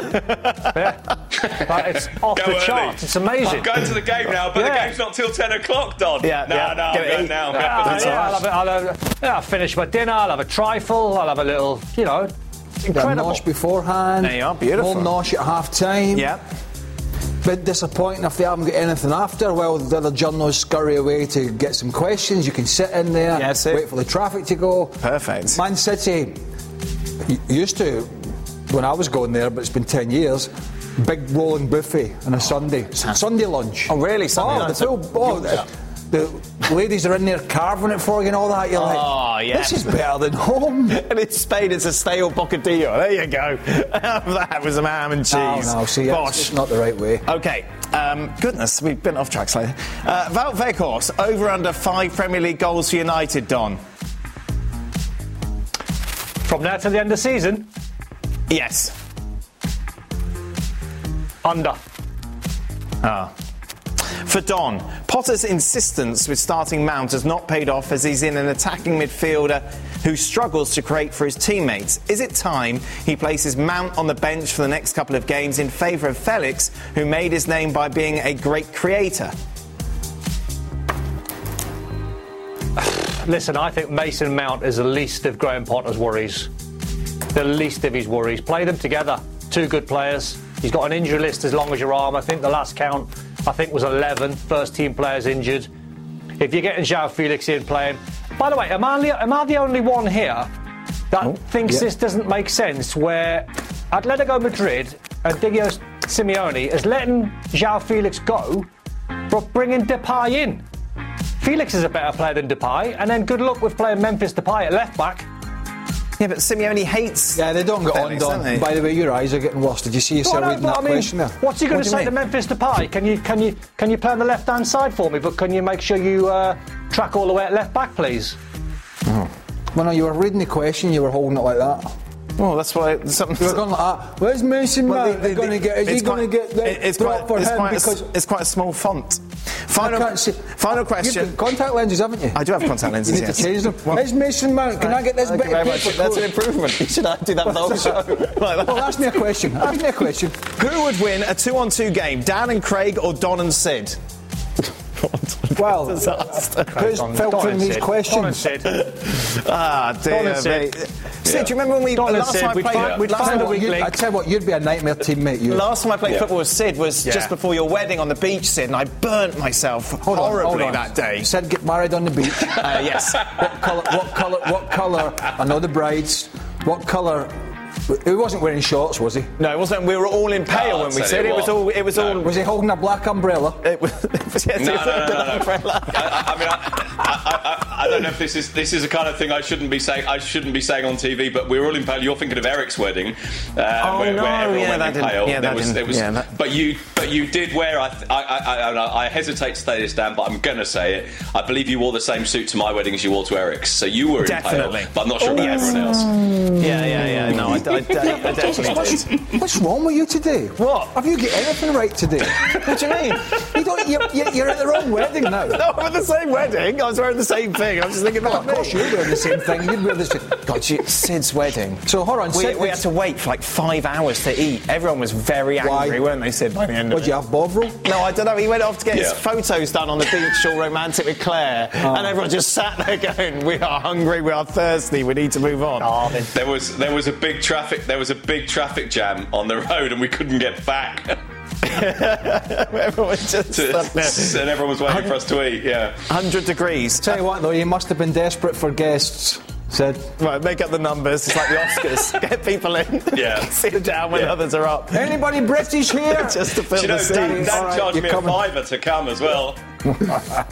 [laughs] yeah. [laughs] Like, it's off Go the early. charts. It's amazing. I'm going to the game now, but Yeah. the game's not till 10 o'clock, Don. Yeah, no, yeah. no, I'm going now. I'm ah, going for yeah, I'll, have a, I'll, have, yeah, I'll finish my dinner. I'll have a trifle. I'll have a little, you know, it's Bit of incredible. nosh beforehand. There you are, beautiful. More nosh at half time. Yeah. Bit disappointing if they haven't got anything after. Well, the other journalists scurry away to get some questions. You can sit in there, Yeah, wait for the traffic to go. Perfect. Man City used to, when I was going there, but it's been 10 years, big rolling buffet on a Sunday. Sunday lunch. Oh, really? Sunday oh, lunch? The full, oh, the, the ladies are in there carving it for you and all that. You're like, Oh, yeah. this is better than home. [laughs] And in Spain, it's a stale bocadillo. There you go. [laughs] That was some ham and cheese. Oh, no, see, Bosh. it's, it's not the right way. Okay, um, goodness, we've been off track slightly. Uh, Wout Weghorst, over under five Premier League goals for United, Don. From now to the end of the season, Yes. Under. Ah. For Don, Potter's insistence with starting Mount has not paid off as he's in an attacking midfielder who struggles to create for his teammates. Is it time he places Mount on the bench for the next couple of games in favour of Felix, who made his name by being a great creator? [sighs] Listen, I think Mason Mount is the least of Graham Potter's worries. The least of his worries. Play them together. Two good players. He's got an injury list as long as your arm. I think the last count, I think, was 11 first team players injured. If you're getting João Felix in playing. By the way, am I, the- am I the only one here that oh, thinks yeah. this doesn't make sense where Atletico Madrid and Diego Simeone is letting João Felix go but bringing Depay in? Felix is a better player than Depay, and then good luck with playing Memphis Depay at left back. Yeah, but Simeone hates. Yeah, they don't get on, Don. don't they? By the way, your eyes are getting worse. Did you see yourself Well, no, reading that I mean, question there? what's he going What to do you say to mean? Memphis Depay? Can you can you can you play on the left hand side for me? But can you make sure you uh, track all the way at left back, please? Well, no, you were reading the question, you were holding it like that. Well, that's why. Something, going like that. Where's Mason Well, Mount? the- They're the- going to get. Is he going to get the it's quite, for it's him? quite a, because it's quite a small font. Final, I final You've question. got contact lenses, haven't you? I do have contact lenses. You need yes. to change them. Well, Where's Mason Mount? Can I get this thank bit of paper? That's an improvement. You should do that the whole [laughs] show. Like. Well, ask me a question. Ask me a question. Who would win a two-on-two game, Dan and Craig or Don and Sid? Well, [laughs] Disaster. who's Don- filtering Don and these Sid. questions? Don and Ah, dear Don and Sid. me. Sid, do you remember when we Don last Sid, time I played? find- we'd last, find time, a week You'd- I tell you what, you'd be a nightmare teammate. You. last time I played Yeah. football with Sid was Yeah. just before your wedding on the beach, Sid, and I burnt myself Hold on, horribly hold on. that day. You said get married on the beach. [laughs] Uh, yes. what colour? What colour? What colour? I know the brides. What colour He wasn't wearing shorts, was he? No, it wasn't. We were all in pale No, when we tell said you it was all. It was No. all. Was he holding a black umbrella? It was, [laughs] yes, No, no, no, no, no. umbrella. I, I- I mean, I, I, I, I don't know if this is this is the kind of thing I shouldn't be saying. I shouldn't be saying on TV. But we were all in pale. You're thinking of Eric's wedding, uh, Oh, where, no, where everyone yeah, went that in didn't- pale. yeah, There that was, didn't- there was, yeah, that- but you, but you did wear. I, I, I, I, I hesitate to say this, Dan, but I'm going to say it. I believe you wore the same suit to my wedding as you wore to Eric's. So you were in Definitely. pale, but I'm not sure about Yes. everyone else. Yeah, yeah, yeah. No, I, I, [laughs] I, I definitely What's, did. what's wrong with you today? What? Have you got anything right today? What do you mean? you don't, you're, you're you're at the wrong wedding now. [laughs] No, I'm at the same wedding. I was wearing the same thing. I was just thinking Well, about of course me. you're doing the same thing. You'd wear the same. God, you, Sid's wedding. So hold on, We, Sid- we had to wait for like five hours to eat. Everyone was very Why? angry, weren't they, Sid, by the end of What'd it? you have, Bovril? No, I don't know. He went off to get his photos done on the beach, all romantic with Claire, Oh. and everyone just sat there [laughs] going, "We are hungry, we are thirsty, we need to move on." There was there was a big traffic there was a big traffic jam on the [laughs] road and we couldn't get back. [laughs] everyone just to, and everyone was waiting for us to eat. Yeah. Hundred degrees. Tell you what, though, you must have been desperate for guests. Said. Right, make up the numbers. It's like the Oscars. [laughs] Get people in. Yeah. Sit down when Yeah. others are up. Anybody British here? Just to fill you know, the Dan, seats. Dan All right, charged me coming. a fiver to come as well.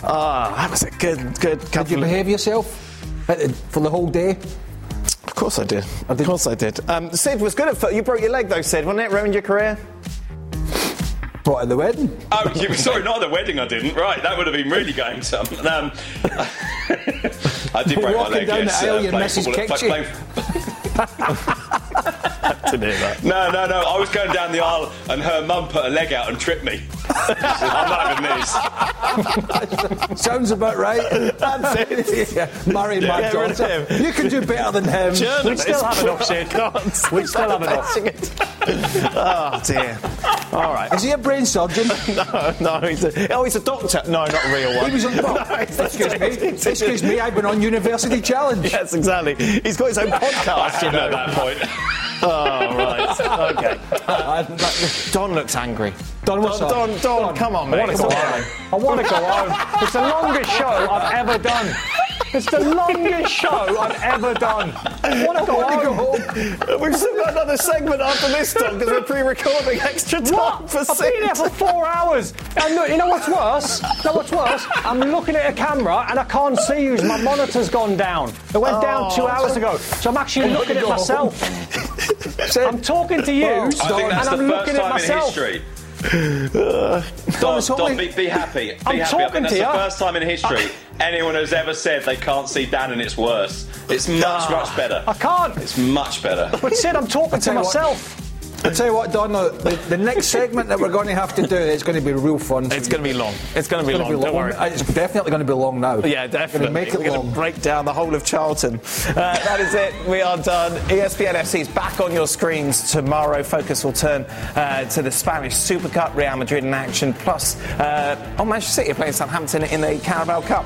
Ah, that was a good, good Did you behave yourself for the whole day? Of course I did. Of course I did. Um, Sid was good at foot. You broke your leg though, Sid, wasn't it? Ruined your career. What at the wedding? Oh, you, sorry, not at the wedding. I didn't. Right, that would have been really going some. Um, [laughs] I did break my Walking leg. down the yes, aisle, uh, your playing football- kicked play- [laughs] [laughs] To do that. No, no, no. I was going down the aisle and her mum put her leg out and tripped me. I'm not having this. Sounds about right. That's it. yeah, Murray Yeah, Matt get Johnson. You can do better than him. We still have enough, Sid. We still have enough. Oh dear. All right. Is he a brain surgeon? [laughs] No, no. He's a, oh, he's a doctor. No, not a real one. He was on. [laughs] Well, No, excuse me. Excuse me. I've been on University Challenge. Yes, exactly. He's got his own I [laughs] podcast, you hadn't at know. that point. Oh, right. Okay. Uh, Don looks angry. Don, what's Don, up? Don, Don, come on, I want to go home. I want to go home. It's the longest show I've ever done. It's the longest show I've ever done. I want to oh go home. We've still got another segment after this, Don, because we're pre-recording extra time What? for I've been here for four hours. And look, you know what's worse? You know what's worse? I'm looking at a camera and I can't see you. My monitor's gone down. It went down oh. two hours ago. So I'm actually looking at myself. [laughs] I'm talking to you I think and that's I'm the first looking at time in myself. History. Don, it's Don, be, be happy. Be I'm happy. I talking think that's to the you. first time in history uh, anyone has ever said they can't see Dan and it's worse. It's much, much better. I can't. It's much better. But Sid, I'm talking to myself. what. I tell you what, Don. The, the next [laughs] segment that we're going to have to do is going to be real fun. It's going to be long. It's going to be long. Don't long. worry. Uh, It's definitely going to be long now. Yeah, definitely. Gonna make it We're long. break down the whole of Charlton. Uh, that is it. We are done. ESPN FC is back on your screens tomorrow. Focus will turn uh, to the Spanish Super Cup, Real Madrid in action, plus uh, on Manchester City playing Southampton in the Carabao Cup.